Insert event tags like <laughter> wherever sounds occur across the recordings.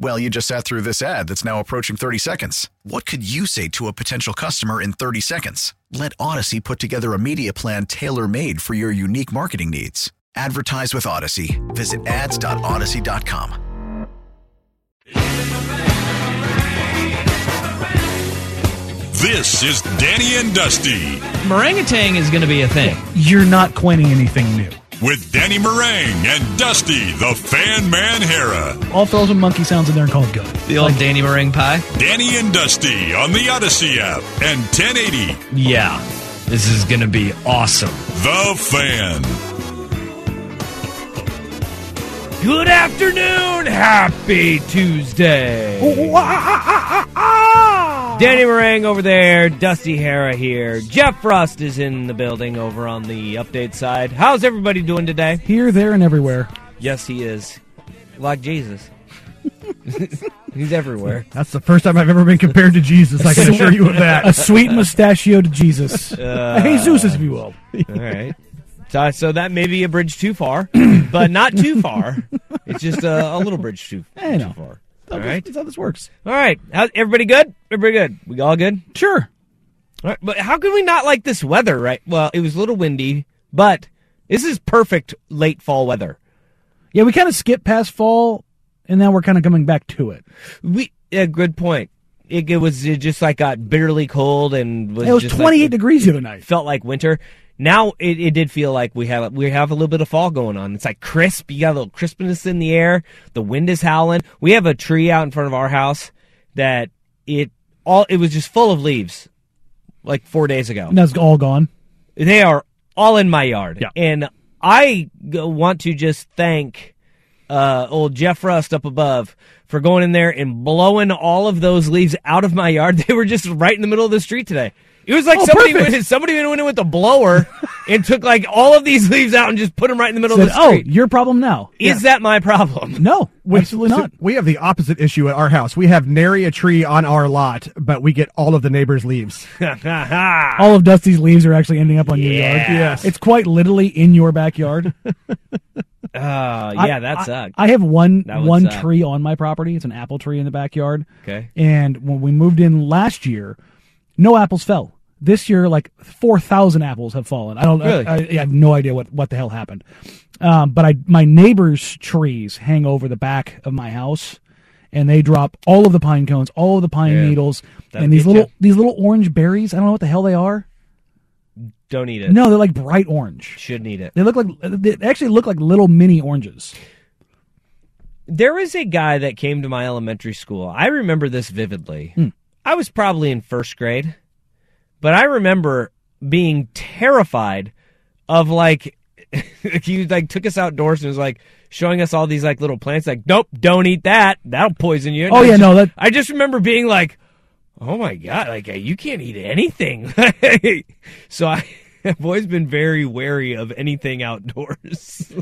Well, you just sat through this ad that's now approaching 30 seconds. What could you say to a potential customer in 30 seconds? Let Audacy put together a media plan tailor made for your unique marketing needs. Advertise with Audacy. Visit ads.audacy.com. This is Danny and Dusty Meringatang is going to be a thing. You're not coining anything new. With Danny Marang and Dusty the Fan Man Harah. I'll throw monkey sounds in there and call it good. The old Danny meringue pie. Danny and Dusty on the Audacy app and 1080 Yeah, this is going to be awesome. The Fan. Good afternoon. Happy Tuesday. Ah, ah, ah, Danny Marang over there, Dusty Harah here. Jeff Rust is in the building over on the update side. How's everybody doing today? Here, there, and everywhere. Yes, he is. Like Jesus. <laughs> He's everywhere. That's the first time I've ever been compared to Jesus. I can <laughs> assure you of that. A sweet mustachioed Jesus. a Jesus, if you will. All right. So, so that may be a bridge too far, but not too far. <laughs> It's just a, a little bridge too, too far. All right. That's how this works. All right. How's everybody good? Everybody good? We all good? Sure. All right. But how can we not like this weather, right? Well, it was a little windy, but this is perfect late fall weather. Yeah, we kind of skipped past fall, and now we're kind of coming back to it. We, yeah, good point. It, it was it just like got bitterly cold and was It was just 28 like, degrees the other night. felt like winter. Now it, it did feel like we have we have a little bit of fall going on. It's like crisp. You got a little crispness in the air. The wind is howling. We have a tree out in front of our house that it all it was just full of leaves, like four days ago. And that's all gone. They are all in my yard, Yeah. and I want to just thank uh, old Jeff Rust up above for going in there and blowing all of those leaves out of my yard. <laughs> They were just right in the middle of the street today. It was like Oh, somebody perfect. went, somebody went in with a blower and took like all of these <laughs> leaves out and just put them right in the middle Said, of the oh, street. oh, your problem now. Is that my problem? No, absolutely not. We have the opposite issue at our house. We have nary a tree on our lot, but we get all of the neighbors' leaves. <laughs> All of Dusty's leaves are actually ending up on your yard. Yes. It's quite literally in your backyard. Oh, <laughs> yeah, that I- sucked. I have one one suck. tree on my property. It's an apple tree in the backyard. Okay. And when we moved in last year, no apples fell. This year, like four thousand apples have fallen. I don't. Really? I, I have no idea what what the hell happened. Um, but I my neighbors' trees hang over the back of my house, and they drop all of the pine cones, all of the pine Yeah. needles, That'll and these little ya. these little orange berries. I don't know what the hell they are. Don't eat it. No, they're like bright orange. Shouldn't eat it. They look like they actually look like little mini oranges. There was a guy that came to my elementary school. I remember this vividly. Hmm. I was probably in first grade, but I remember being terrified of like <laughs> he like took us outdoors and was like showing us all these like little plants. Like, nope, don't eat that. That'll poison you. And Oh, I yeah, just- no, that- I just remember being like, oh my god, like you can't eat anything. <laughs> so I. <laughs> I've always been very wary of anything outdoors.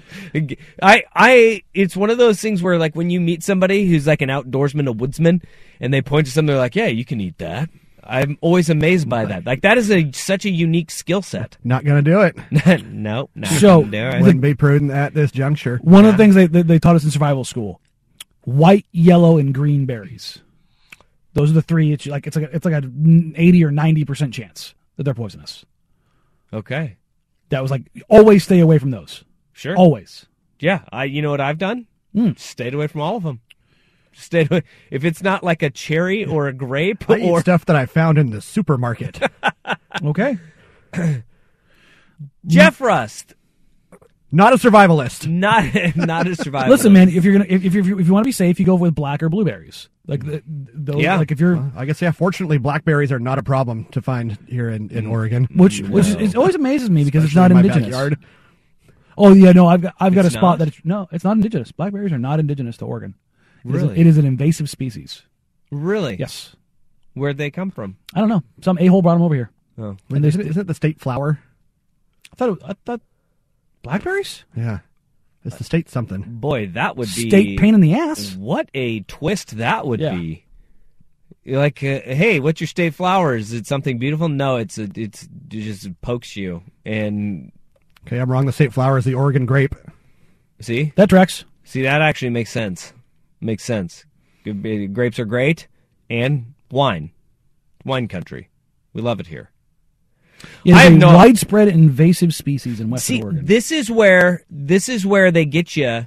I, I, it's one of those things where, like, when you meet somebody who's like an outdoorsman, a woodsman, and they point to something, they're like, "Yeah, you can eat that." I'm always amazed by that. Like, that is a such a unique skill set. <laughs> Not going to do it. <laughs> no, not So- gonna do it. Wouldn't be prudent at this juncture. One of the things they, they they taught us in survival school: white, yellow, and green berries. Those are the three. It's like it's like a, it's like a eighty or ninety percent chance that they're poisonous. okay, That was like always stay away from those. sure. Always. yeah. I, you know what I've done? Hmm. Stayed away from all of them. Stayed away. If it's not like a cherry or a grape I eat or stuff that I found in the supermarket. <laughs> Okay. <clears throat> Jeff Rust, Not a survivalist. Not <laughs> not a survivalist. Listen, man, if you're gonna if, if you if you want to be safe, you go with black or blueberries. Like the, those, Yeah. like if you're I guess yeah. Fortunately, blackberries are not a problem to find here in, in Oregon. which which is, it always amazes me because it's not in my indigenous. backyard. Oh yeah, no, I've got I've got It's a spot not? that it's, no, it's not indigenous. Blackberries are not indigenous to Oregon. It is a- Really? it is an invasive species. really? Yes, Where'd they come from? I don't know. Some a hole brought them over here. Oh. And isn't, it, isn't it the state flower? I thought it, I thought blackberries Yeah, it's the state something. boy, that would be state pain in the ass. What a twist that would Yeah. be. You're like, uh, hey, what's your state flower? Is it something beautiful? No, it's a, it's it just pokes you. And Okay, I'm wrong. The state flower is the Oregon grape. see, That tracks. see, that actually makes sense. Makes sense. Grapes are great, and wine, wine country. We love it here. It I have no- widespread invasive species in Western See, Oregon. this is where this is where they get you.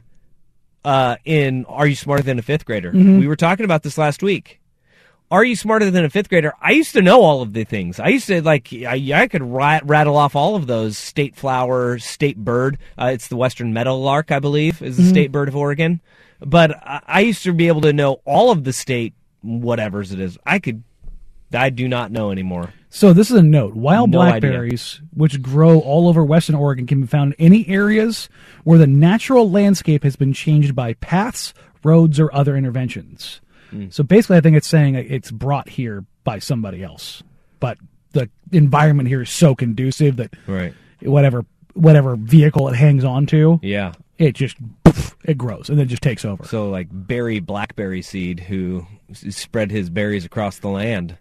Uh, in Are You Smarter Than a Fifth Grader? Mm-hmm. We were talking about this last week. Are you smarter than a fifth grader? I used to know all of the things. I used to like I, I could rat, rattle off all of those state flower, state bird. Uh, it's the western meadowlark, I believe, is the Mm-hmm. state bird of Oregon. But I, I used to be able to know all of the state whatever's it is. I could. I do not know anymore. So this is a note. Wild No idea. blackberries, which grow all over Western Oregon, can be found in any areas where the natural landscape has been changed by paths, roads, or other interventions. Hmm. So basically, I think it's saying it's brought here by somebody else, but the environment here is so conducive that Right. whatever whatever vehicle it hangs on to, Yeah. it just poof, it grows and then it just takes over. So like Barry Blackberry Seed, who s- spread his berries across the land,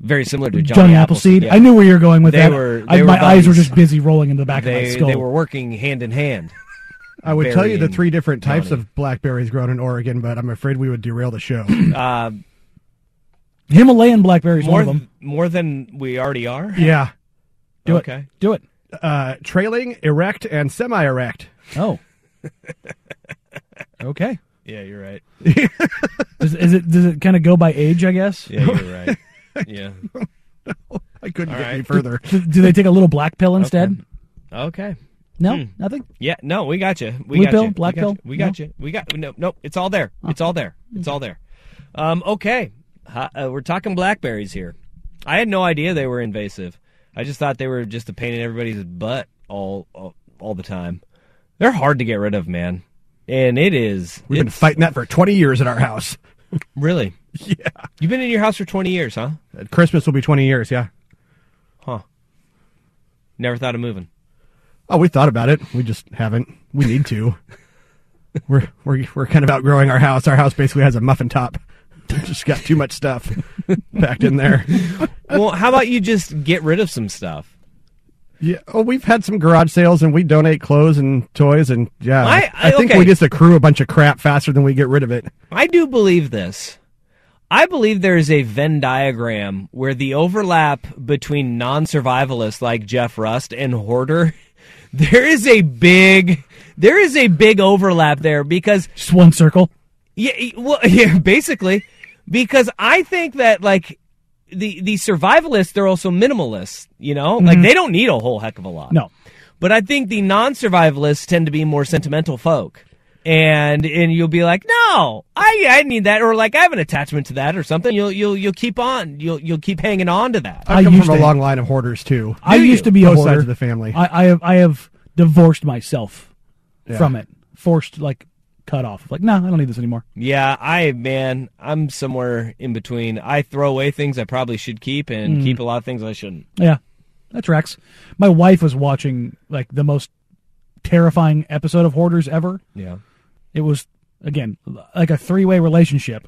very similar to Johnny, Johnny Appleseed. yeah. I knew where you were going with They that. were- I, were my eyes were just busy rolling into the back of my They skull. they were working hand in hand. <laughs> I would tell you the Burying three different types Johnny. of blackberries grown in Oregon, but I'm afraid we would derail the show. <clears throat> Uh, Himalayan blackberries, more one of them. more than we already are. yeah, Do okay. it. Do it. uh, trailing, erect, and semi-erect. Oh. <laughs> okay. Yeah, you're right. <laughs> Does, is it does it kind of go by age? I guess. Yeah, you're right. <laughs> Yeah. I couldn't All get any further. Do, <laughs> do they take a little black pill instead? Okay. No, Hmm. nothing. Yeah. No, we got you. We Blue got pill, you. black we got pill? You. We got you. We got no. No. It's all there. It's all there. It's all there. Um. Okay. Uh, we're talking blackberries here. I had no idea they were invasive. I just thought they were just a pain in everybody's butt all all, all the time. They're hard to get rid of, man. And it is. We've been fighting that for 20 years at our house. <laughs> Really? Yeah. You've been in your house for 20 years, huh? At Christmas will be 20 years, yeah. Huh. Never thought of moving. Oh, we thought about it. We just haven't. We need to. <laughs> we're we're we're kind of outgrowing our house. Our house basically has a muffin top. <laughs> Just got too much stuff packed in there. well, how about you just get rid of some stuff? Yeah. Oh, we've had some garage sales, and we donate clothes and toys, and yeah, I- I- think okay. we just accrue a bunch of crap faster than we get rid of it. I do believe this. I believe there is a Venn diagram where the overlap between non-survivalists like Jeff Rust and hoarder, <laughs> there is a big, there is a big overlap there because Just one circle. yeah, well, <laughs> yeah, basically, because I think that like the the survivalists, they're also minimalists. You know, like mm-hmm. they don't need a whole heck of a lot. No. But I think the non-survivalists tend to be more sentimental folk. And and you'll be like, no, I I need that, or like I have an attachment to that, or something. You'll you'll you'll keep on, you'll you'll keep hanging on to that. I I come used from a long line of hoarders too. I Do used you? to be a hoarder. sides of the family. I, I have I have divorced myself Yeah. from it. Forced like cut off. Like no, I don't need this anymore. Yeah, I man, I'm somewhere in between. I throw away things I probably should keep, and Hmm. keep a lot of things I shouldn't. Yeah, that's Rex. My wife was watching like the most terrifying episode of Hoarders ever. Yeah. It was again like a three way relationship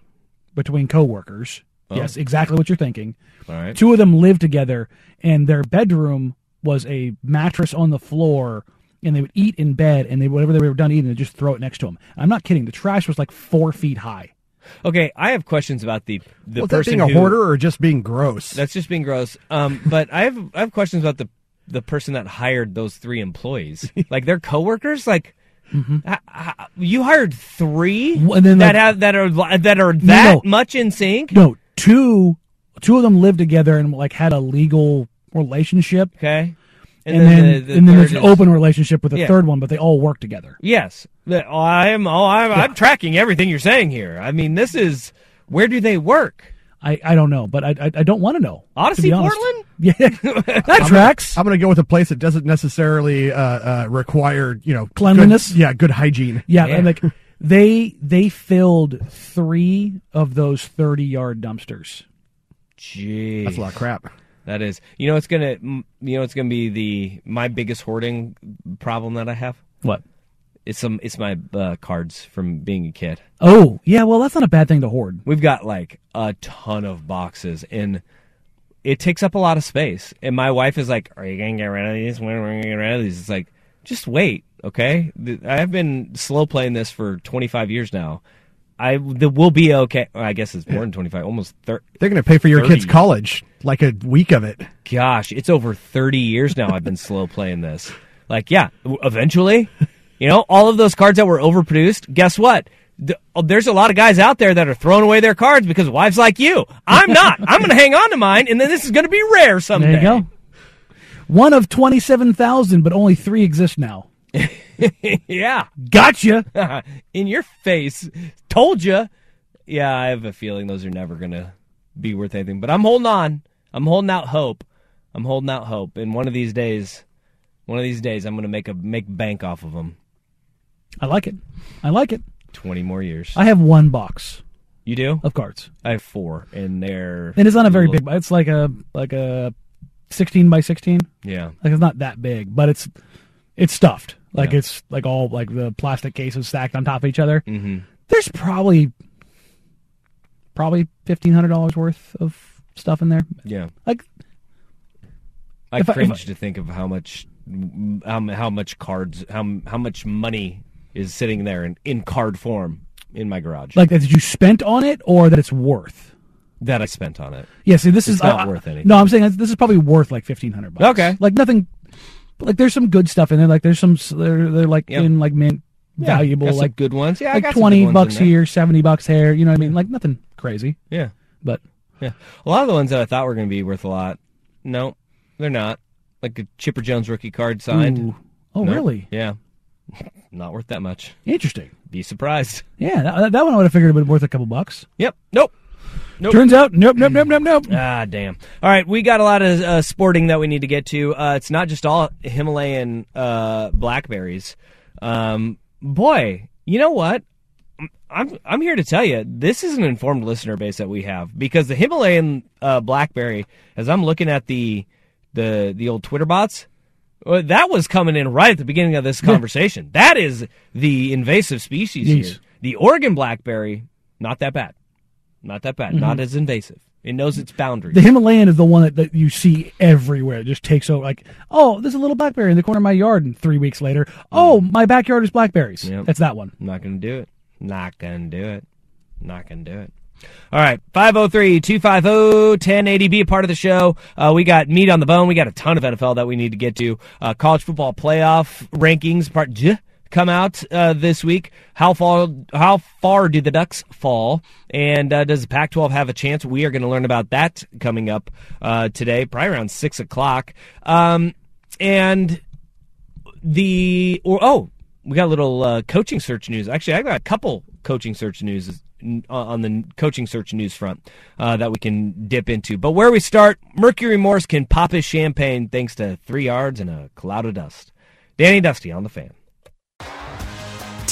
between coworkers. Oh. Yes, exactly what you're thinking. All right. Two of them lived together, and their bedroom was a mattress on the floor, and they would eat in bed, and they whatever they were done eating, they just throw it next to them. I'm not kidding. The trash was like four feet high. Okay, I have questions about the the Was that person being a who, hoarder or just being gross? That's just being gross. Um, but I have I have questions about the the person that hired those three employees, <laughs> like their coworkers. Like, h- h- you hired three Mm-hmm. And then, that like- have that are that are that no. much in sync. No, two two of them lived together and like had a legal relationship, Okay, And, and, then, then, the, the and then there's an is- open relationship with the Yeah. third one, but they all work together. Yes, The- oh, I'm. Oh, I'm, I'm tracking everything you're saying here. I mean, this is where do they work? I, I don't know, but I I, I don't want to know. to Odyssey be honest. Portland? <laughs> Yeah, <laughs> that tracks. I'm going to go with a place that doesn't necessarily uh, uh, require you know Cleanliness? Good, yeah, good hygiene. Yeah, Yeah. and like they they filled three of those thirty yard dumpsters. Gee, That's a lot of crap. That is. You know, it's gonna. You know, it's gonna be the my biggest hoarding problem that I have. What? It's some. It's my uh, cards from being a kid. Oh yeah, well that's not a bad thing to hoard. We've got like a ton of boxes, and it takes up a lot of space. And my wife is like, "Are you gonna get rid of these? When are we gonna get rid of these?" It's like, just wait, okay. I've been slow playing this for 25 years now. I the, we'll be okay. I guess it's more than 25, almost 30. They're going to pay for your 30 kid's college, like a week of it. Gosh, it's over 30 years now I've been slow playing this. Like, yeah, eventually, you know, all of those cards that were overproduced, guess what? Th- oh, There's a lot of guys out there that are throwing away their cards because wives like you. I'm not. I'm going to hang on to mine, and then this is going to be rare someday. There you go. One of twenty seven thousand, but only three exist now. <laughs> yeah. Gotcha. <laughs> In your face. Told you. Yeah, I have a feeling those are never going to be worth anything, but I'm holding on. I'm holding out hope. I'm holding out hope. And one of these days, one of these days, I'm going to make a make bank off of them. I like it. I like it. 20 more years. I have one box you do? of cards, I have four, and they're and it's not a very little- big. It's like a like a sixteen by sixteen. Yeah, Like it's not that big, but it's it's stuffed. Like Yeah. it's like all like the plastic cases stacked on top of each other. hmm There's probably probably fifteen hundred dollars worth of stuff in there. yeah. Like I If I- if cringe I- to think of how much, how, how much cards, how how much money is sitting there in, in card form in my garage like that you spent on it or that it's worth. that I spent on it. Yeah, see, this It's is not uh, worth anything. No, I'm saying this is probably worth like fifteen hundred bucks. Okay. like nothing. Like there's some good stuff in there. Like there's some they're they're like Yep. in like mint Yeah, valuable like good ones. Yeah, I like got some good twenty ones bucks here, seventy bucks there. You know what I mean? Like nothing crazy, Yeah, but yeah. A lot of the ones that I thought were going to be worth a lot, no, they're not. Like a Chipper Jones rookie card signed. Ooh. oh Nope. really Yeah, <laughs> not worth that much. interesting. Be surprised. Yeah, that, that one I would have figured would have been worth a couple bucks. Yep. Nope. Nope. Turns out, nope, nope, nope, nope, nope. Ah, damn. All right, we got a lot of uh, sporting that we need to get to. Uh, it's not just all Himalayan uh, blackberries. Um, boy, you know what? I'm I'm here to tell you this is an informed listener base that we have because the Himalayan uh, blackberry, as I'm looking at the the the old Twitter bots, uh, that was coming in right at the beginning of this conversation. that is the invasive species Yes. here. The Oregon blackberry, not that bad, not that bad, not as invasive. It knows its boundaries. The Himalayan is the one that, that you see everywhere. It just takes over. Like, oh, there's a little blackberry in the corner of my yard, and three weeks later, oh, my backyard is blackberries. Yep. That's that one. Not going to do it. Not going to do it. Not going to do it. All right, 503 250 1080. Be a part of the show. Uh, we got meat on the bone. We got a ton of NFL that we need to get to. Uh, college football playoff rankings, part J, come out uh, this week. How far, how far do the Ducks fall? And uh, does the Pac 12 have a chance? We are going to learn about that coming up uh, today, probably around 6 o'clock. Um, and the or oh we got a little uh, coaching search news actually i got a couple coaching search news on the coaching search news front uh, that we can dip into but where we start mercury morse can pop his champagne thanks to three yards and a cloud of dust danny dusty on the fan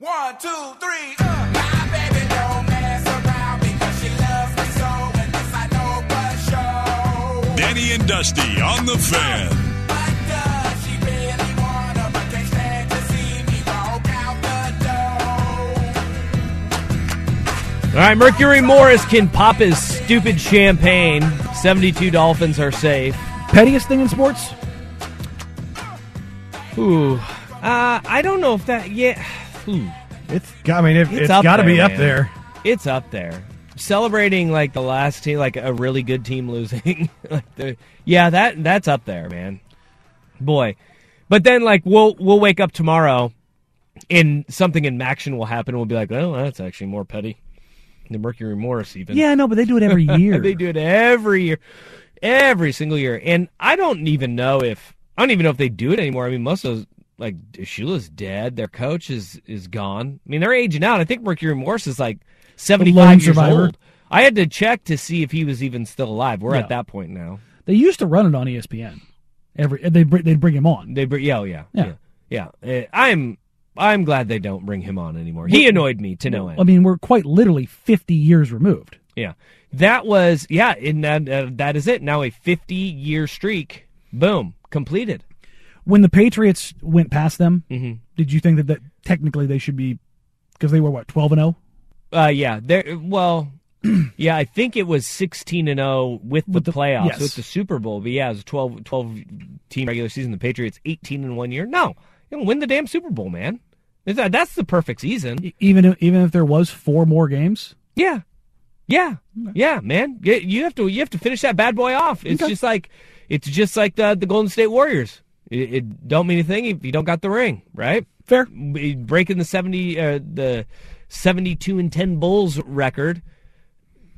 One, two, three. Uh. My baby don't mess around because she loves me so, and this I know for sure. Danny and Dusty on the fan. But does she really wanna, but can't stand to see me walk out the door? All right, Mercury Morris can pop his stupid champagne. 72 Dolphins are safe. Pettiest thing in sports? Ooh. Uh, I don't know if that. Yeah. Ooh. It's. got- I mean, it, It's it's up got to be up man. there. It's up there. Celebrating like the last team, like a really good team losing. <laughs> like the, yeah, that that's up there, man. Boy, but then like we'll we'll wake up tomorrow, and something in MACtion will happen, and we'll be like, oh, that's actually more petty than Mercury Morris even. Yeah, no, but they do it every <laughs> year. they do it every year, every single year, and I don't even know if I don't even know if they do it anymore. I mean, most of those like Shula's dead. Their coach is is gone. I mean, they're aging out. I think Mercury Morris is like seventy five years survivor. old. I had to check to see if he was even still alive. We're Yeah. at that point now. They used to run it on ESPN. Every they they'd bring him on. They bring, yeah, oh, yeah, Yeah. yeah, yeah. Uh, I'm I'm glad they don't bring him on anymore. He annoyed me to no end. I mean, we're quite literally 50 years removed. Yeah, that was yeah, and that, uh, that is it. Now a 50 year streak, boom, completed. When the Patriots went past them, Mhm. did you think that, that technically they should be because they were what 12 and 0? Uh, yeah, there. Well, <clears throat> yeah, I think it was 16 and 0 with the With the- playoffs yes. with the Super Bowl. But yeah, it was a 12, 12 team regular season. The Patriots 18 in one year. No, you know, win the damn Super Bowl, man. That's the perfect season. Even if, even if there was four more games, Yeah, yeah, yeah, man. You, you have to you have to finish that bad boy off. It's Okay. just like it's just like the the Golden State Warriors. It, it don't mean anything if you don't got the ring, right? Fair. Breaking the seventy uh, the seventy two and ten Bulls record.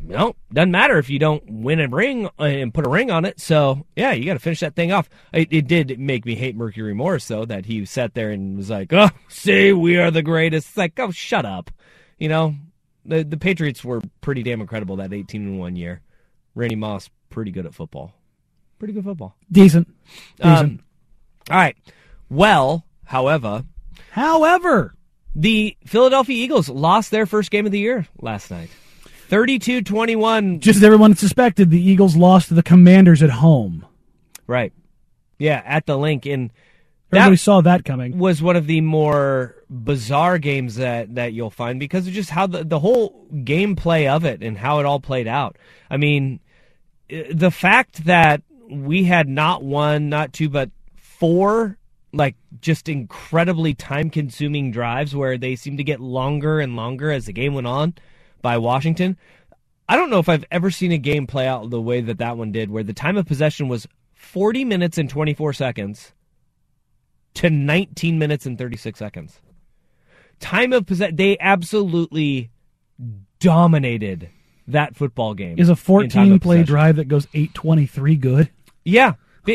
No, doesn't matter if you don't win a ring uh, and put a ring on it. So yeah, you got to finish that thing off. It, it did make me hate Mercury Morris though that he sat there and was like, "Oh, see, we are the greatest." It's like, oh, shut up. You know, the the Patriots were pretty damn incredible that eighteen in one year. Randy Moss pretty good at football. Pretty good football. decent. Decent. Um, all right. Well, however, However, the Philadelphia Eagles lost their first game of the year last night. 32-21 just as everyone suspected, the Eagles lost to the Commanders at home. Right. Yeah, at the Linc and Everybody saw that coming. was one of the more bizarre games that that you'll find because of just how the the whole gameplay of it and how it all played out. I mean, the fact that we had not one, not two, but four like just incredibly time consuming drives where they seemed to get longer and longer as the game went on by Washington. I don't know if I've ever seen a game play out the way that that one did, where the time of possession was 40 minutes and 24 seconds to 19 minutes and 36 seconds. Time of possession, they absolutely dominated that football game. Is a 14 play possession. drive that goes 823 good? Yeah,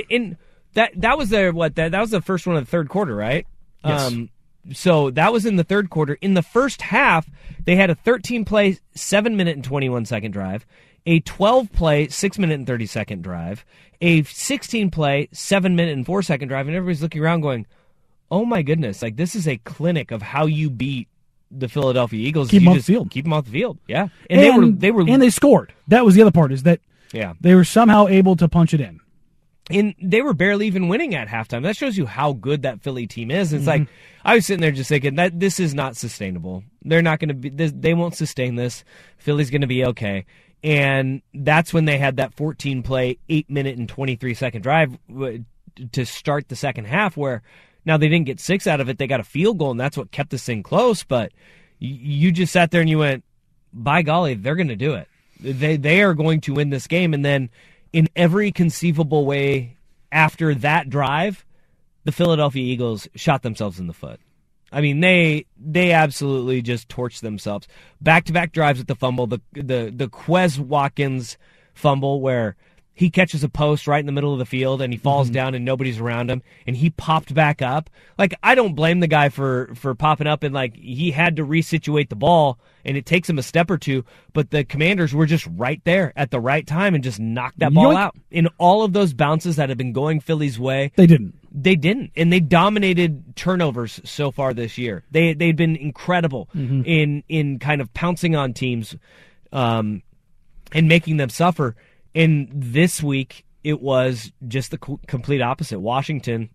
in that that was their what that that was the first one of the third quarter, right? Yes. Um, so that was in the third quarter. In the first half, they had a 13 play, seven minute and 21 second drive, a 12 play, six minute and 30 second drive, a 16 play, seven minute and four second drive, and everybody's looking around going, "Oh my goodness! Like this is a clinic of how you beat." The Philadelphia Eagles Keep You off the field. Keep them off the field. Yeah, and, they were they were and they scored. That was the other part is that yeah they were somehow able to punch it in. And they were barely even winning at halftime. That shows you how good that Philly team is. It's Mm-hmm. like I was sitting there just thinking that this is not sustainable. They're not going to be. This, they won't sustain this. Philly's going to be okay. And that's when they had that 14 play, eight minute and 23 second drive to start the second half. Where now they didn't get six out of it. They got a field goal, and that's what kept this thing close. But you just sat there and you went, by golly, they're going to do it. They they are going to win this game, and then in every conceivable way after that drive, the Philadelphia Eagles shot themselves in the foot. I mean, they they absolutely just torched themselves. Back to back drives with the fumble, the the the Quez Watkins fumble where he catches a post right in the middle of the field and he falls down and nobody's around him and he popped back up. Like I don't blame the guy for for popping up and like he had to resituate the ball and it takes him a step or two, but the commanders were just right there at the right time and just knocked that ball Yoink. out. In all of those bounces that have been going Philly's way, They didn't. they didn't, and they dominated turnovers so far this year. They they've been incredible Mhm. in in kind of pouncing on teams, um, and making them suffer. And this week it was just the complete opposite. Washington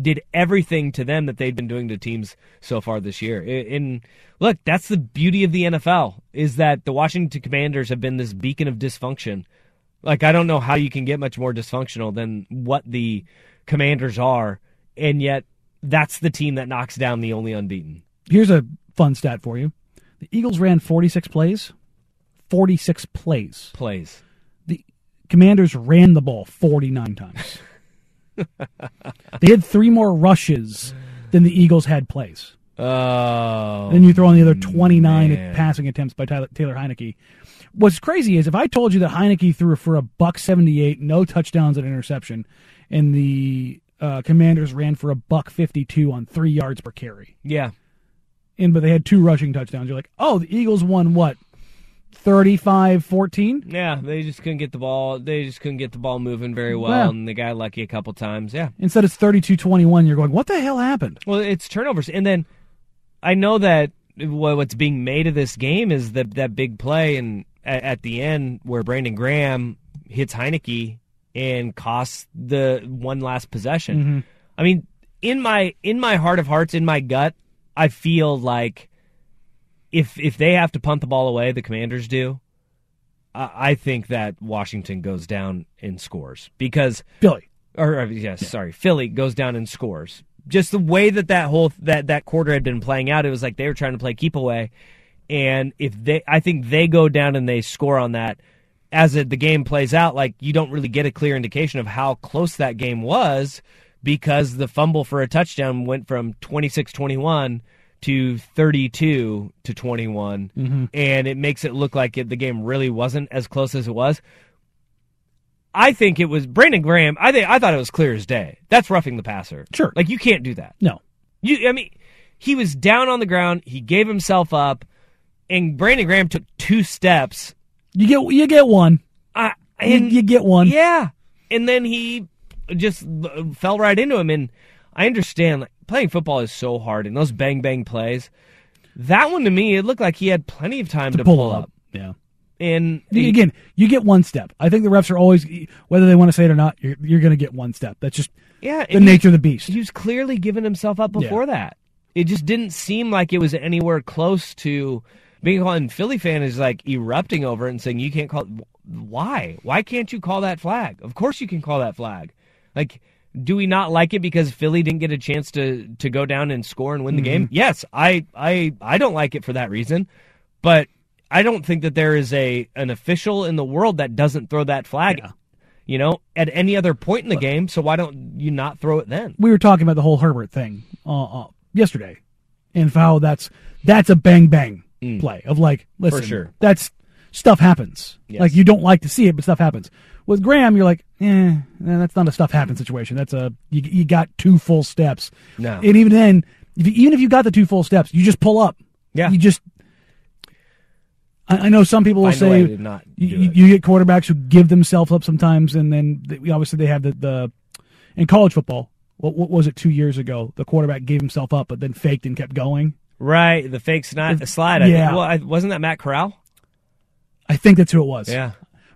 did everything to them that they'd been doing to teams so far this year. And look, that's the beauty of the NFL is that the Washington Commanders have been this beacon of dysfunction. Like I don't know how you can get much more dysfunctional than what the Commanders are, and yet that's the team that knocks down the only unbeaten. Here's a fun stat for you: the Eagles ran 46 plays. 46 plays. Plays. Commanders ran the ball 49 times. <laughs> they had three more rushes than the Eagles had plays. Oh. then you throw in the other 29 man. passing attempts by Tyler, Taylor Heinicke. What's crazy is if I told you that Heinicke threw for a buck 78, no touchdowns and interception, and the uh, Commanders ran for a buck 52 on three yards per carry. Yeah. And but they had two rushing touchdowns. You're like, oh, the Eagles won what? 35 14? Yeah, they just couldn't get the ball. They just couldn't get the ball moving very well, Well. and they got lucky a couple times. Yeah. Instead it's 32 21. You're going, what the hell happened? Well, it's turnovers, and then I know that what's being made of this game is that that big play and at, at the end where Brandon Graham hits Heinicke and costs the one last possession. Mhm. I mean, in my in my heart of hearts, in my gut, I feel like if if they have to punt the ball away, the Commanders do. I I think that Washington goes down and scores because Philly. or uh, yes, sorry, Philly goes down and scores. Just the way that that whole that that quarter had been playing out, it was like they were trying to play keep away, and if they, I think they go down and they score on that. As it, the game plays out, like you don't really get a clear indication of how close that game was because the fumble for a touchdown went from 26-21 to 32 to 21 Mhm. and it makes it look like it, the game really wasn't as close as it was. I think it was Brandon Graham. I think I thought it was clear as day. That's roughing the passer. Sure. Like you can't do that. No. You I mean he was down on the ground, he gave himself up and Brandon Graham took two steps. You get you get one. I You- and you get one. Yeah. And then he just fell right into him and I understand like playing football is so hard and those bang bang plays. That one to me it looked like he had plenty of time to, pull pull, up. up. Yeah. And Again, you get one step. I think the refs are always, whether they want to say it or not, you're, you're going to get one step. That's just Yeah, the nature of the beast. He was clearly giving himself up Yeah. before that. It just didn't seem like it was anywhere close to being called. And Philly fan is like erupting over it and saying, "You can't call. Why? Why can't you call that flag? Of course you can call that flag. Like, do we not like it because Philly didn't get a chance to to go down and score and win the game? Mhm. Yes, I I I don't like it for that reason, but I don't think that there is a an official in the world that doesn't throw that flag. You know, at any other point in the game. So why don't you not throw it then? we were talking about the whole Herbert thing uh, uh, yesterday, and how that's that's a bang bang play of like, listen, Mm. sure. that's stuff happens. Yes. Like you don't like to see it, but stuff happens. With Graham, you're like, eh, that's not a stuff happens situation. That's a you, you got two full steps. No. and even then, if you, even if you got the two full steps, you just pull up. Yeah. you just. I, I know some people will Find a way say not you, you- get quarterbacks who give themselves up sometimes, and then they, obviously they have the, the in college football. What, what was it two years ago? The quarterback gave himself up, but then faked and kept going. Right, the fake If- slide. Yeah. think, well, I, wasn't that Matt Corral? I think that's who it was. Yeah.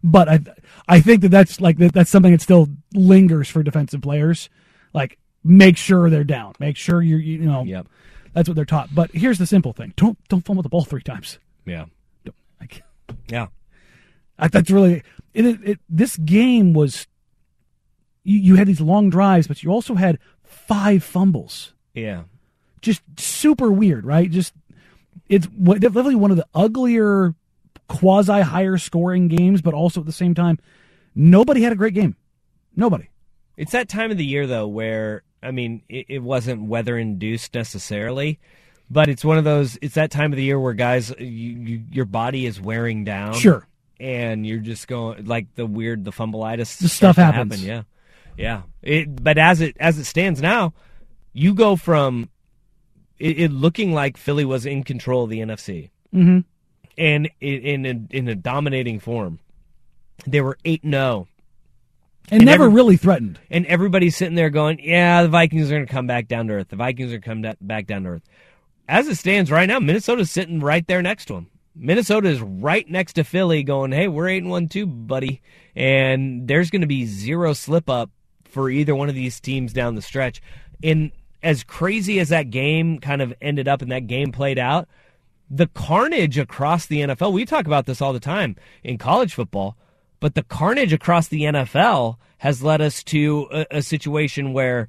But I I think that that's like that, that's something that still lingers for defensive players. Like make sure they're down. Make sure you're you know. Yep. That's what they're taught. But here's the simple thing: don't don't fumble the ball three times. Yeah. Like, Yeah. I, that's really it, it, it. This game was. You, you had these long drives, but you also had five fumbles. Yeah. Just super weird, right? Just it's definitely one of the uglier quasi higher scoring games, but also at the same time, nobody had a great game. Nobody. It's that time of the year though where I mean it, it wasn't weather induced necessarily, but it's one of those. It's that time of the year where guys, you, you, your body is wearing down. Sure. And you're just going like the weird, the fumbleitis. The stuff happens. Happen. Yeah, yeah. It, but as it as it stands now, you go from it, it looking like Philly was in control of the NFC Mm-hmm. And in in a, in a dominating form. They were eight oh. 0 And, never really threatened. and everybody's sitting there going, "Yeah, the Vikings are going to come back down to earth. The Vikings are come da- back down to earth." As it stands right now, Minnesota's sitting right there next to them. Minnesota is right next to Philly, going, "Hey, we're eight and one too, buddy." And there's going to be zero slip up for either one of these teams down the stretch. And as crazy as that game kind of ended up and that game played out, the carnage across the NFL. We talk about this all the time in college football, but the carnage across the NFL has led us to a, a situation where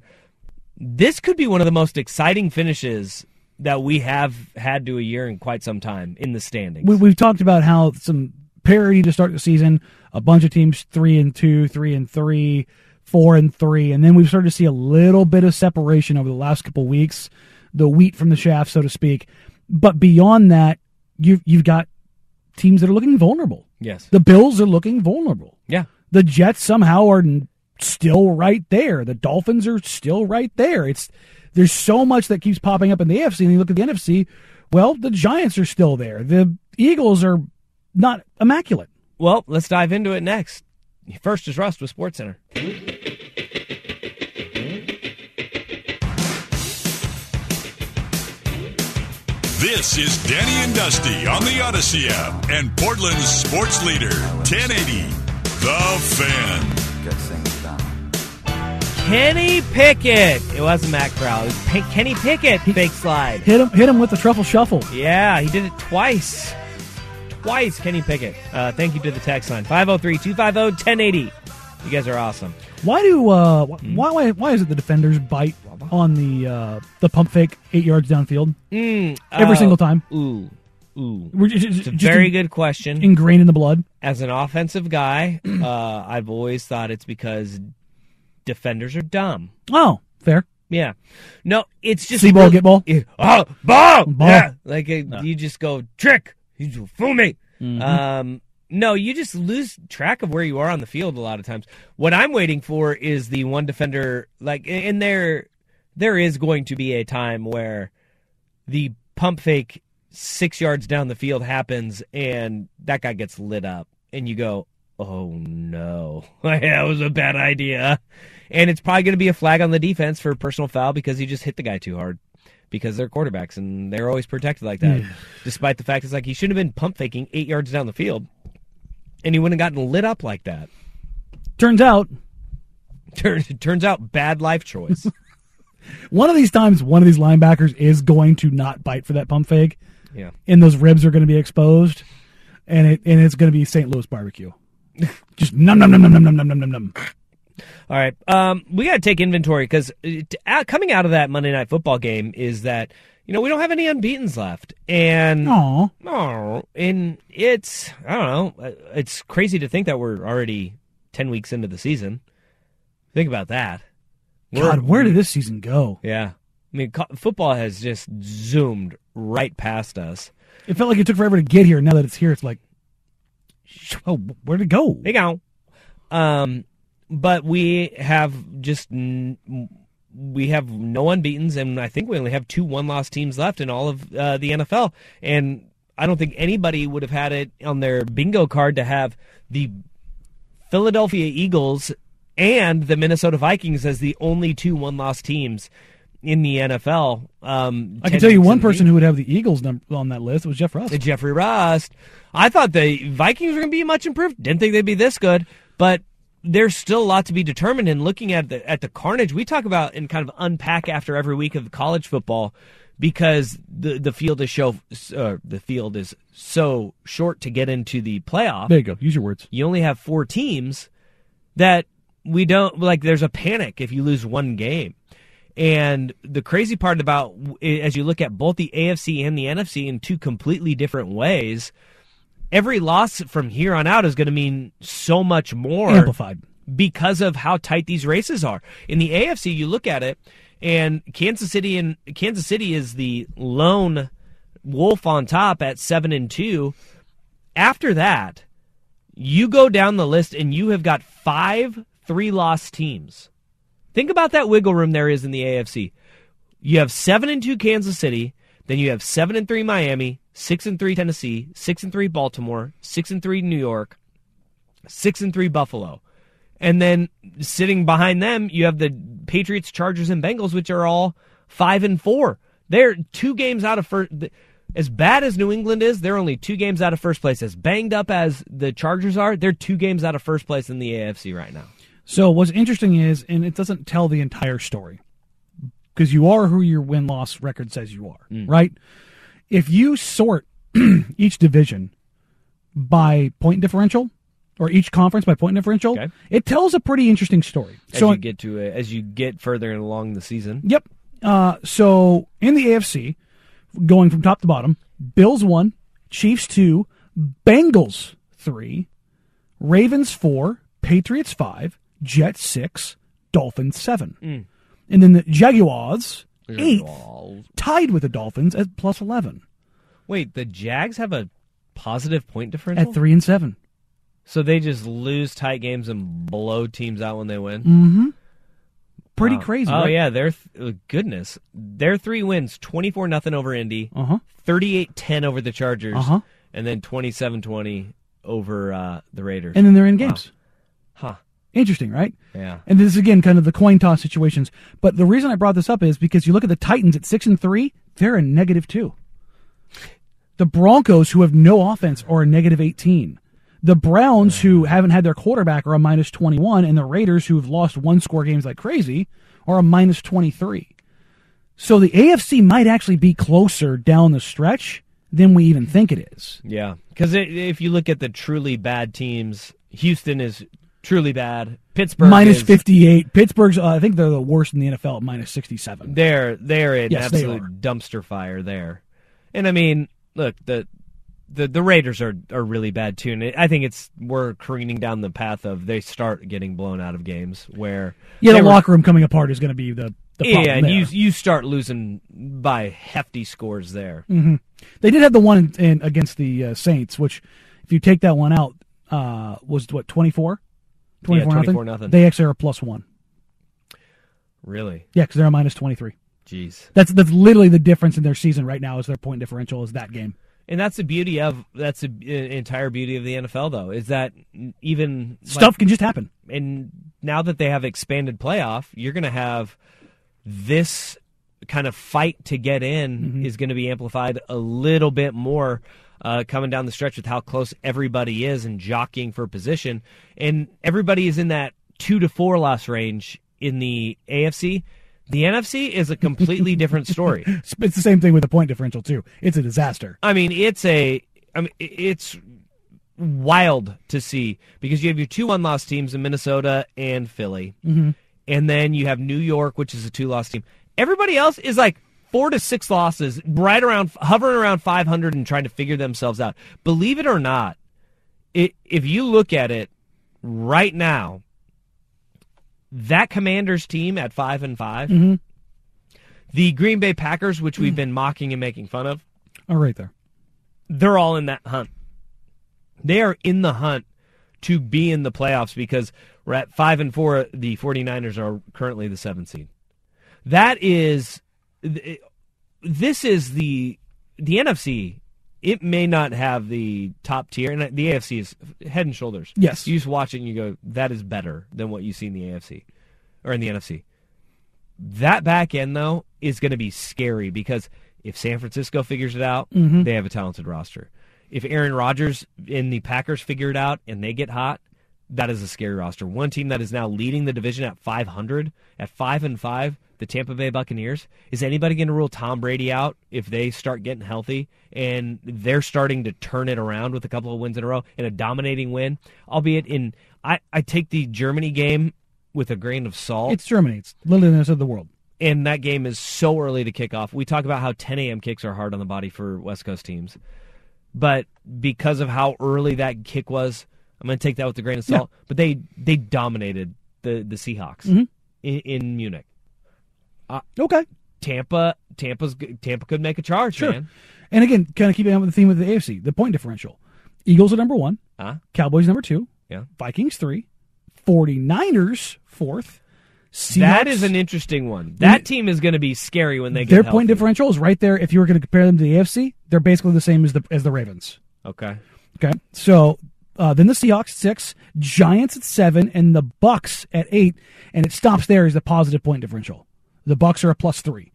this could be one of the most exciting finishes that we have had to a year in quite some time in the standings. We, we've talked about how some parity to start the season. A bunch of teams three and two, three and three, four and three, and then we've started to see a little bit of separation over the last couple weeks, the wheat from the shaft, so to speak. But beyond that, you've you've got teams that are looking vulnerable. Yes. The Bills are looking vulnerable. Yeah. The Jets somehow are still right there. The Dolphins are still right there. It's there's so much that keeps popping up in the AFC, and you look at the NFC. Well, the Giants are still there. The Eagles are not immaculate. Well, let's dive into it next. First is Rust with Sports This is Danny and Dusty on the Audacy app and Portland's sports leader, 1080, The Fan. Kenny Pickett. It wasn't Matt Corral. It was P- Kenny Pickett. Fake slide. Hit him, hit him with the truffle shuffle. Yeah, he did it twice. Twice, Kenny Pickett. Uh, thank you to the text line 503 250 1080. You guys are awesome. Why do uh, Hmm? why, why why is it the defenders bite on the uh, the pump fake eight yards downfield Mm, every uh, single time? Ooh, ooh. We're ju- ju- It's a just very in- good question. Ingrained in the blood. As an offensive guy, <clears throat> uh, I've always thought it's because defenders are dumb. Oh, fair. Yeah. No, it's just See ball, really- get ball? Oh, ball. Ball. Yeah. Like uh, you just go trick. You fool me. Mhm. Um, no, you just lose track of where you are on the field a lot of times. What I'm waiting for is the one defender. Like, and there, there is going to be a time where the pump fake six yards down the field happens, and that guy gets lit up, and you go, "Oh no, <laughs> that was a bad idea." And it's probably going to be a flag on the defense for personal foul because he just hit the guy too hard. Because they're quarterbacks and they're always protected like that. Despite the fact it's like he shouldn't have been pump faking eight yards down the field, and he wouldn't have gotten lit up like that. Turns out, Turns turns out bad life choice. <laughs> one of these times, one of these linebackers is going to not bite for that pump fake. Yeah. and those ribs are going to be exposed, and it and it's going to be St. Louis barbecue. <laughs> Just num num num num num num num num num. All right, um, we got to take inventory because coming out of that Monday night football game is that you know we don't have any unbeaten's left, and oh, and it's I don't know, uh, it's crazy to think that we're already ten weeks into the season. Think about that. God, where did this season go? Yeah, I mean, co- football has just zoomed right past us. It felt like it took forever to get here. Now that it's here, it's like, sh- oh, where'd it go? They go. Um, but we have just n- we have no unbeaten's, and I think we only have two one-loss teams left in all of uh, the NFL. And I don't think anybody would have had it on their bingo card to have the Philadelphia Eagles and the Minnesota Vikings as the only two one-loss teams in the NFL. Um, I can tell you one person who would have the Eagles number on that list. Was Jeff Rust. Jeffrey Rust. I thought the Vikings were going to be much improved. Didn't think they'd be this good, but there's still a lot to be determined. And looking at the at the carnage we talk about and kind of unpack after every week of college football, because the the field is show uh, the field is so short to get into the playoff. There you go. Use your words. You only have four teams that we don't like. There's a panic if you lose one game. And the crazy part about as you look at both the AFC and the NFC in two completely different ways, every loss from here on out is going to mean so much more Amplified. because of how tight these races are. In the AFC, you look at it, and Kansas City and Kansas City is the lone wolf on top at seven and two. After that, you go down the list and you have got five three loss teams. Think about that wiggle room there is in the AFC. You have seven and two Kansas City, then you have seven and three Miami, six and three Tennessee, six and three Baltimore, six and three New York, six and three Buffalo. And then sitting behind them, you have the Patriots, Chargers, and Bengals, which are all five and four. They're two games out of first. As bad as New England is, they're only two games out of first place. As banged up as the Chargers are, they're two games out of first place in the AFC right now. So what's interesting is, and it doesn't tell the entire story, because you are who your win loss record says you are, Mm. right? If you sort <clears throat> each division by point differential, or each conference by point differential, it tells a pretty interesting story. As so you get to it, as you get further along the season, Yep. Uh, so in the AFC, going from top to bottom, Bills one, Chiefs two, Bengals three, Ravens four, Patriots five, Jets six, Dolphins seven, Mm. and then the Jaguars eighth, tied with the Dolphins at plus eleven Wait, the Jags have a positive point differential at three and seven. So they just lose tight games and blow teams out when they win. Mm-hmm. Pretty Wow. crazy. Oh right? yeah, their th- goodness, their three wins: twenty four nothing over Indy, Uh-huh. 38-10 over the Chargers, Uh-huh. and then 27-20 over uh, the Raiders. and then they're in Wow. games. Huh. Interesting, right? Yeah. And this is again kind of the coin toss situations. But the reason I brought this up is because you look at the Titans at six and three, they're a negative two. The Broncos, who have no offense, are a negative eighteen. The Browns, who haven't had their quarterback, are a minus twenty one, and the Raiders, who have lost one score games like crazy, are a minus twenty three. So the AFC might actually be closer down the stretch than we even think it is. Yeah, because if you look at the truly bad teams, Houston is truly bad. Pittsburgh Minus is, 58. Pittsburgh's, uh, I think they're the worst in the NFL at minus 67. They're they're an Yes, absolute are. dumpster fire there. And I mean, look the. The, the Raiders are, are really bad too, and I think it's we're careening down the path of they start getting blown out of games where Yeah, the were- locker room coming apart is going to be the, the yeah, and there. you you start losing by hefty scores there. hmm They did have the one in, in, against the uh, Saints, which, if you take that one out, uh, was what 24? 24 24 nothing. They actually are plus one. Really, Yeah, because they're a minus 23. jeez. That's that's literally the difference in their season right now is their point differential is that game. And that's the beauty of that's the uh, entire beauty of the NFL, though, is that even Stuff can just happen. And now that they have expanded playoff, you're going to have this kind of fight to get in Mm-hmm. is going to be amplified a little bit more uh, coming down the stretch with how close everybody is and jockeying for position, and everybody is in that two to four loss range in the AFC. The NFC is a completely <laughs> different story. It's the same thing with the point differential too. It's a disaster. I mean, it's a. I mean, it's wild to see because you have your two one-loss teams in Minnesota and Philly, Mhm. and then you have New York, which is a two-loss team. Everybody else is like four to six losses, right around hovering around 500 and trying to figure themselves out. Believe it or not, it, if you look at it right now, that Commanders team at five and 5 Mhm. the Green Bay Packers, which we've been mocking and making fun of, Oh, right there. they're all in that hunt. They are in the hunt to be in the playoffs because we're at 5 and 4 the 49ers are currently the 7th seed. That is this is the the NFC it may not have the top tier and the AFC is head and shoulders. Yes. You just watch it and you go that is better than what you see in the AFC or in the NFC. That back end though is going to be scary because if San Francisco figures it out, Mhm. they have a talented roster. If Aaron Rodgers and the Packers figure it out and they get hot, that is a scary roster. One team that is now leading the division at 500, at 5 and 5, the Tampa Bay Buccaneers. Is anybody going to rule Tom Brady out if they start getting healthy and they're starting to turn it around with a couple of wins in a row and a dominating win, albeit in I I take the Germany game with a grain of salt. It's Germany. It's rest of the world. and that game is so early to kick off. We talk about how 10 a.m. kicks are hard on the body for West Coast teams, but because of how early that kick was, I'm going to take that with a grain of Yeah. salt. But they they dominated the the Seahawks Mhm. in, in Munich. Uh, Okay. Tampa Tampa's Tampa could make a charge, Sure. man. And again, kind of keeping up with the theme of the AFC, the point differential. Eagles are number one. Huh? Cowboys number two. Yeah. Vikings three. 49ers fourth. Seahawks, That is an interesting one. That team is going to be scary when they get their healthy. point differential is right there. If you were going to compare them to the AFC, they're basically the same as the as the Ravens. Okay. Okay, so uh, then the Seahawks at six, Giants at seven, and the Bucks at eight, and it stops there as the positive point differential. The Bucks are a plus three.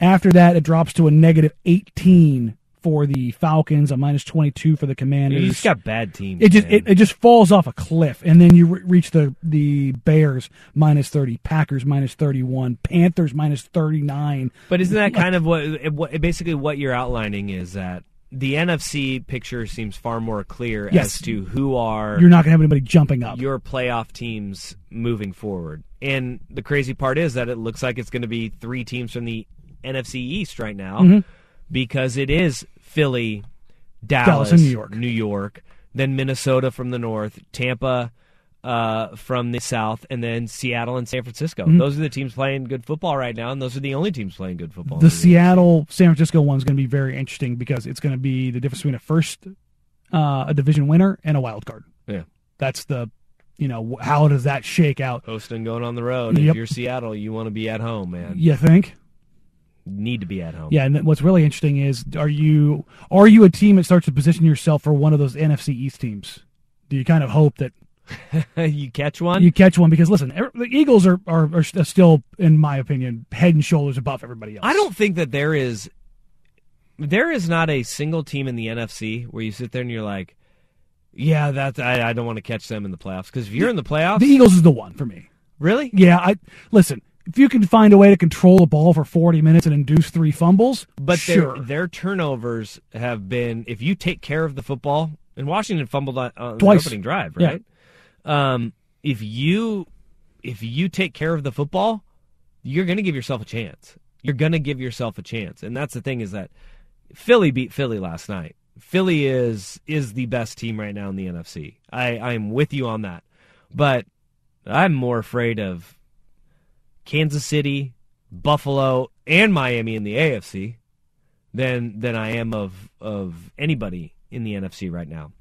After that, it drops to a negative eighteen for the Falcons, a minus twenty two for the Commanders. You just got bad teams. It just it, it just falls off a cliff, and then you re- reach the the Bears minus thirty, Packers minus thirty one, Panthers minus thirty nine. But isn't that kind of what, what basically what you're outlining is that the NFC picture seems far more clear Yes. as to who are You're not going to have anybody jumping up. your playoff teams moving forward. And the crazy part is that it looks like it's going to be three teams from the NFC East right now Mhm. because it is Philly, Dallas, Dallas and New York. New York, then Minnesota from the north, Tampa uh, from the south, and then Seattle and San Francisco. Mhm. Those are the teams playing good football right now, and those are the only teams playing good football. The Seattle San Francisco one is going to be very interesting because it's going to be the difference between a first uh, a division winner and a wild card. Yeah. That's the you know how does that shake out? Hosting going on the road. Yep. If you're Seattle, you want to be at home, man. You think? Need to be at home. Yeah, and what's really interesting is are you are you a team that starts to position yourself for one of those NFC East teams? Do you kind of hope that <laughs> you catch one? you catch one? Because listen, er- the Eagles are, are are still, in my opinion, head and shoulders above everybody else. I don't think that there is there is not a single team in the NFC where you sit there and you're like, yeah, that I, I don't want to catch them in the playoffs because if you're in the playoffs, The Eagles is the one for me. really, Yeah, I listen. If you can find a way to control the ball for forty minutes and induce three fumbles, but sure. their their turnovers have been if you take care of the football and Washington fumbled on, on the Twice. opening drive, Yeah. Um, if you if you take care of the football, you're going to give yourself a chance. You're going to give yourself a chance, and that's the thing is that Philly beat Philly last night. Philly is is the best team right now in the NFC. I I'm with you on that, but I'm more afraid of Kansas City, Buffalo, and Miami in the AFC than than I am of of anybody in the NFC right now.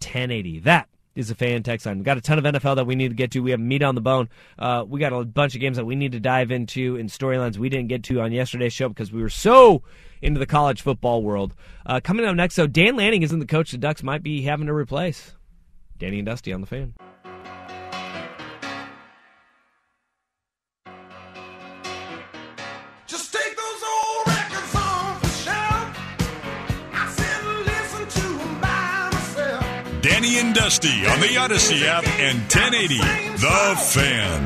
503-250-1080. That is a fan text line. We've got a ton of NFL that we need to get to. We have meat on the bone. Uh, we got a bunch of games that we need to dive into and storylines we didn't get to on yesterday's show because we were so into the college football world. Uh, coming up next, though, Dan Lanning isn't the coach the Ducks might be having to replace. Danny and Dusty on the fan. Dusty on the Audacy app and 1080 The Fan.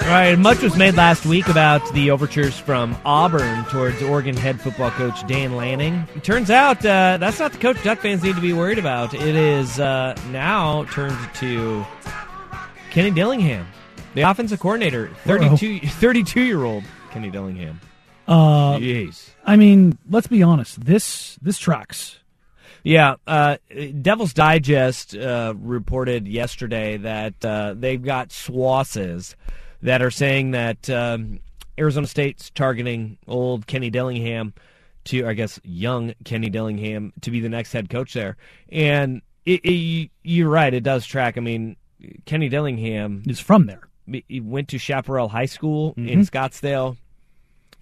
All right, much was made last week about the overtures from Auburn towards Oregon head football coach Dan Lanning. It turns out uh, that's not the coach Duck fans need to be worried about. It is uh, now turned to Kenny Dillingham, the offensive coordinator, 32, 32 year old Kenny Dillingham. Uh, Jeez. I mean, let's be honest. This this tracks. Yeah, uh, Devil's Digest uh, reported yesterday that uh, they've got swasses that are saying that um, Arizona State's targeting old Kenny Dillingham to, I guess, young Kenny Dillingham to be the next head coach there. And it, it, you're right, it does track. I mean, Kenny Dillingham is from there. He went to Chaparral High School in Mhm. Scottsdale.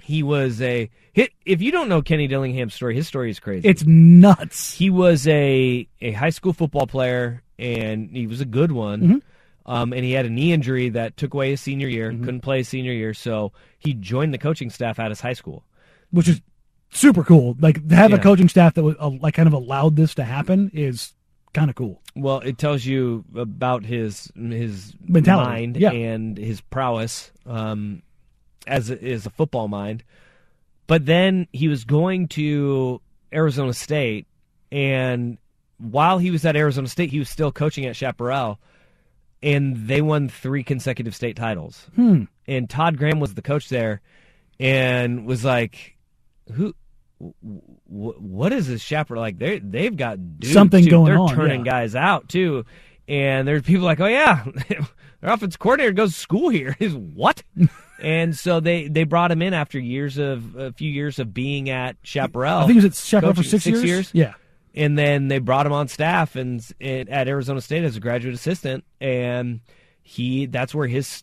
He was a hit. If you don't know Kenny Dillingham's story, his story is crazy. It's nuts. He was a a high school football player, and he was a good one. Mhm. Um, and he had a knee injury that took away his senior year. Mm-hmm. Couldn't play his senior year, so he joined the coaching staff at his high school. which is super cool. Like to have a coaching staff that was uh, like kind of allowed this to happen is kind of cool. Well, it tells you about his his Mentality, mind yeah. and his prowess um, as a, as a football mind. But then he was going to Arizona State, and while he was at Arizona State, he was still coaching at Chaparral, and they won three consecutive state titles. Hmm. And Todd Graham was the coach there, and was like, "Who w- what is this Chaparral like? They they've got dudes, Something too. going They're on, turning yeah. guys out too, and there's people like, oh yeah, <laughs> their offensive coordinator goes to school here. <laughs> Is what? <laughs> and so they they brought him in after years of a few years of being at Chaparral. I think he was at Chaparral for coaching- six years? Yeah. and then they brought him on staff and, and at Arizona State as a graduate assistant, and he that's where his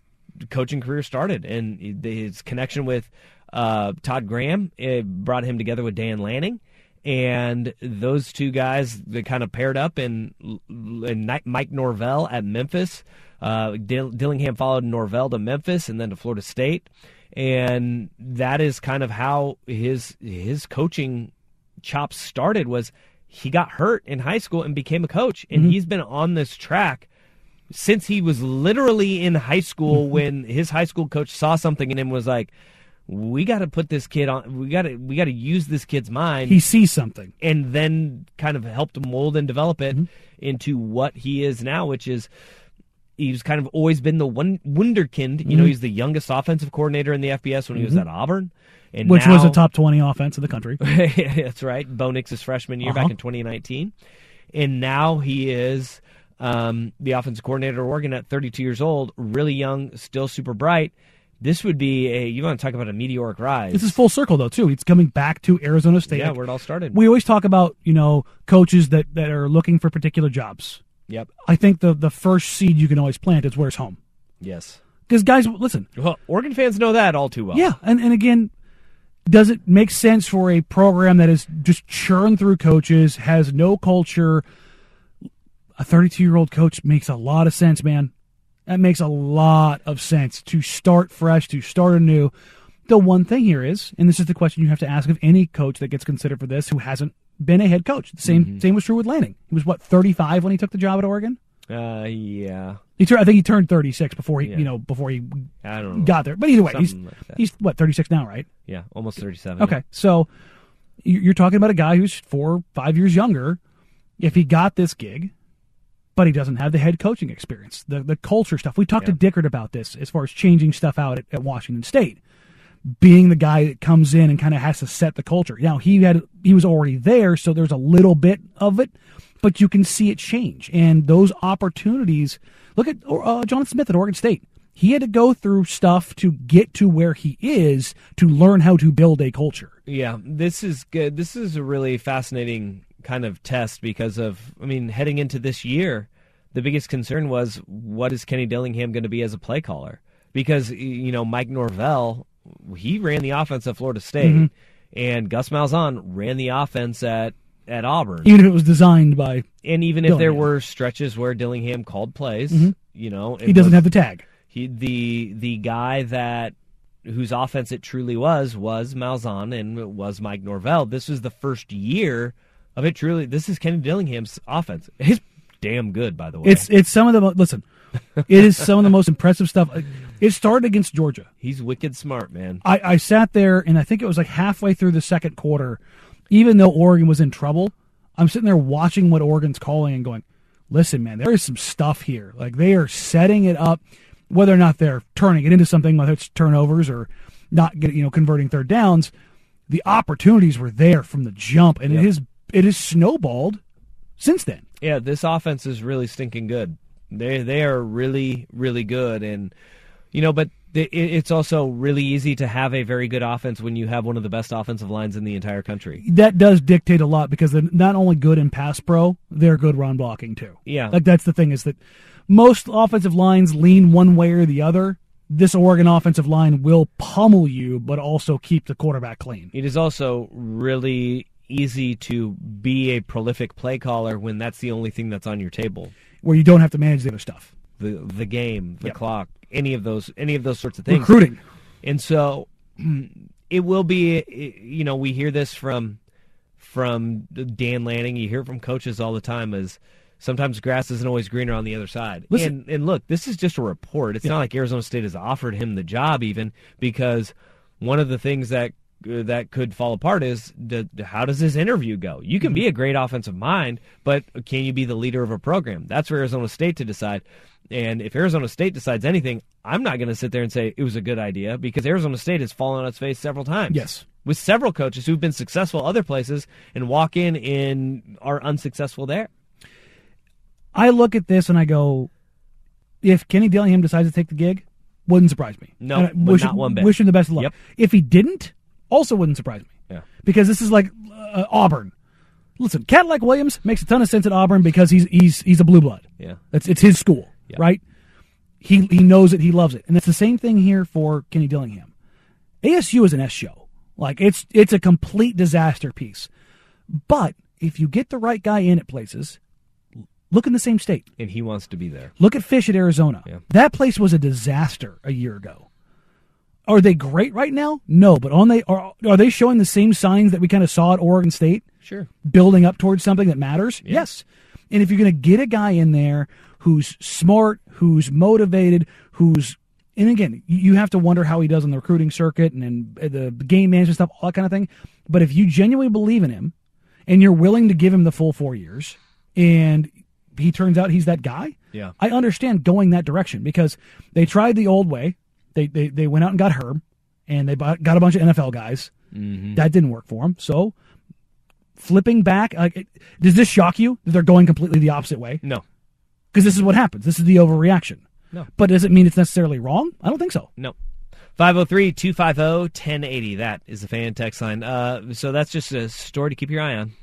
coaching career started, and his connection with uh, Todd Graham it brought him together with Dan Lanning, and those two guys they kind of paired up, and, and Mike Norvell at Memphis. Uh, Dill- Dillingham followed Norvell to Memphis and then to Florida State, and that is kind of how his his coaching chops started was he got hurt in high school and became a coach and Mhm. he's been on this track since he was literally in high school <laughs> when his high school coach saw something in him and was like we got to put this kid on we got to we got to use this kid's mind He sees something. and then kind of helped mold and develop it into what he is now which is he's kind of always been the one wunderkind you know Mhm. he's the youngest offensive coordinator in the FBS when he was Mhm. at Auburn and which was a top 20 offense in the country. <laughs> That's right. Bo Nix's freshman year Uh-huh. back in 2019. And now he is um, the offensive coordinator at Oregon at 32 years old, really young, still super bright. This would be a, you want to talk about a meteoric rise. This is full circle, though, too. He's coming back to Arizona State. Yeah, where it all started. We always talk about, you know, coaches that, that are looking for particular jobs. Yep. I think the, the first seed you can always plant is where's home. Yes. Because, guys, listen. Well, Oregon fans know that all too well. Yeah, and, and again, does it make sense for a program that is just churned through coaches, has no culture? A 32 year old coach makes a lot of sense, man. That makes a lot of sense to start fresh, to start anew. The one thing here is, and this is the question you have to ask of any coach that gets considered for this who hasn't been a head coach. The same same was true with Lanning. He was what 35 when he took the job at Oregon. Uh, yeah. He turned, I think he turned 36 before he, Yeah. you know, before he I don't know. got there. But either way, he's like he's what 36 now, right? Yeah, almost 37. Okay, so you- you're talking about a guy who's four, five years younger. If he got this gig, but he doesn't have the head coaching experience, the the culture stuff. We talked to Dickert about this as far as changing stuff out at, at Washington State, being the guy that comes in and kind of has to set the culture. Now he had he was already there, so there's a little bit of it, but you can see it change. And those opportunities. Look at uh, Jonathan Smith at Oregon State. He had to go through stuff to get to where he is to learn how to build a culture. Yeah, this is good. This is a really fascinating kind of test because of, I mean, heading into this year, the biggest concern was what is Kenny Dillingham going to be as a play caller? Because, you know, Mike Norvell, he ran the offense at Florida State, Mhm. and Gus Malzahn ran the offense at, at Auburn. Even if it was designed by and even if there were stretches where Dillingham called plays, Mhm. you know, He doesn't have the tag. He the the guy that whose offense it truly was was Malzahn and it was Mike Norvell. This was the first year of it truly. This is Kenny Dillingham's offense. It's damn good, by the way. It's it's some of the mo- listen. It is some of the most impressive stuff. It started against Georgia. He's wicked smart, man. I, I sat there and I think it was like halfway through the second quarter, even though Oregon was in trouble, I'm sitting there watching what Oregon's calling and going, listen, man, there is some stuff here. Like they are setting it up, whether or not they're turning it into something, whether it's turnovers or not getting, you know, converting third downs. The opportunities were there from the jump, and Yep. it is it is snowballed since then. Yeah, this offense is really stinking good. They they are really really good, and you know, but it's also really easy to have a very good offense when you have one of the best offensive lines in the entire country. That does dictate a lot because they're not only good in pass pro, they're good run blocking too. Yeah. Like that's the thing is that most offensive lines lean one way or the other. This Oregon offensive line will pummel you, but also keep the quarterback clean. It is also really easy to be a prolific play caller when that's the only thing that's on your table. Where you don't have to manage the other stuff. The the game, the Yep. clock, any of those any of those sorts of things. Recruiting. And so <clears throat> it will be you know, we hear this from from Dan Lanning, you hear from coaches all the time is sometimes grass isn't always greener on the other side. Listen- and and look, this is just a report. It's Yeah. not like Arizona State has offered him the job even because one of the things that uh, that could fall apart is the, how does this interview go? You can be a great offensive mind, but can you be the leader of a program? That's for Arizona State to decide. And if Arizona State decides anything, I'm not going to sit there and say it was a good idea because Arizona State has fallen on its face several times. Yes. With several coaches who've been successful other places and walk in and are unsuccessful there. I look at this and I go, if Kenny Dillingham decides to take the gig, wouldn't surprise me. No, I wish, not one bit. Wish him the best of luck. Yep. If he didn't, also wouldn't surprise me. Yeah. Because this is like uh, Auburn. Listen, Cadillac Williams makes a ton of sense at Auburn because he's he's he's a blue blood. Yeah. It's it's his school, right? He he knows it, he loves it, and it's the same thing here for Kenny Dillingham. ASU is an S show, like it's it's a complete disaster piece. But if you get the right guy in at places, look in the same state. And he wants to be there. Look at Fisch at Arizona. That place was a disaster a year ago. Are they great right now? No, but on they are are they showing the same signs that we kind of saw at Oregon State? Sure. Building up towards something that matters? Yes. And if you're going to get a guy in there who's smart, who's motivated, who's and again, you- have to wonder how he does on the recruiting circuit and, and the game management stuff, all that kind of thing. But if you genuinely believe in him and you're willing to give him the full four years and he turns out he's that guy, Yeah. I understand going that direction because they tried the old way. They they, they went out and got Herm, and they bought, got a bunch of NFL guys. Mhm. That didn't work for them. So flipping back, like, does this shock you that they're going completely the opposite way? No. Because this is what happens. This is the overreaction. No. but does it mean it's necessarily wrong? I don't think so. No. 503 250 1080. That is the fan text line. Uh, so that's just a story to keep your eye on.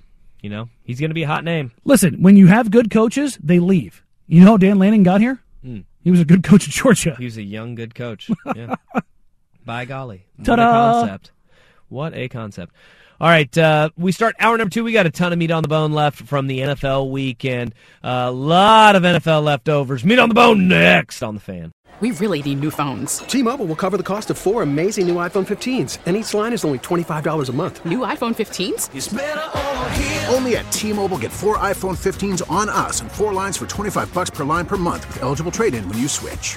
You know, he's going to be a hot name. Listen, when you have good coaches, they leave. You know how Dan Lanning got here? Hmm. He was a good coach at Georgia. He was a young, good coach. <laughs> Yeah. By golly. Ta-da. a concept. What a concept. All right, uh, we start hour number two. We got a ton of meat on the bone left from the NFL weekend. A lot of NFL leftovers. Meat on the bone next on the fan. We really need new phones. T-Mobile will cover the cost of four amazing new iPhone 15s, and each line is only $25 a month. New iPhone 15s? Only at T-Mobile get four iPhone 15s on us and four lines for 25 bucks per line per month with eligible trade-in when you switch.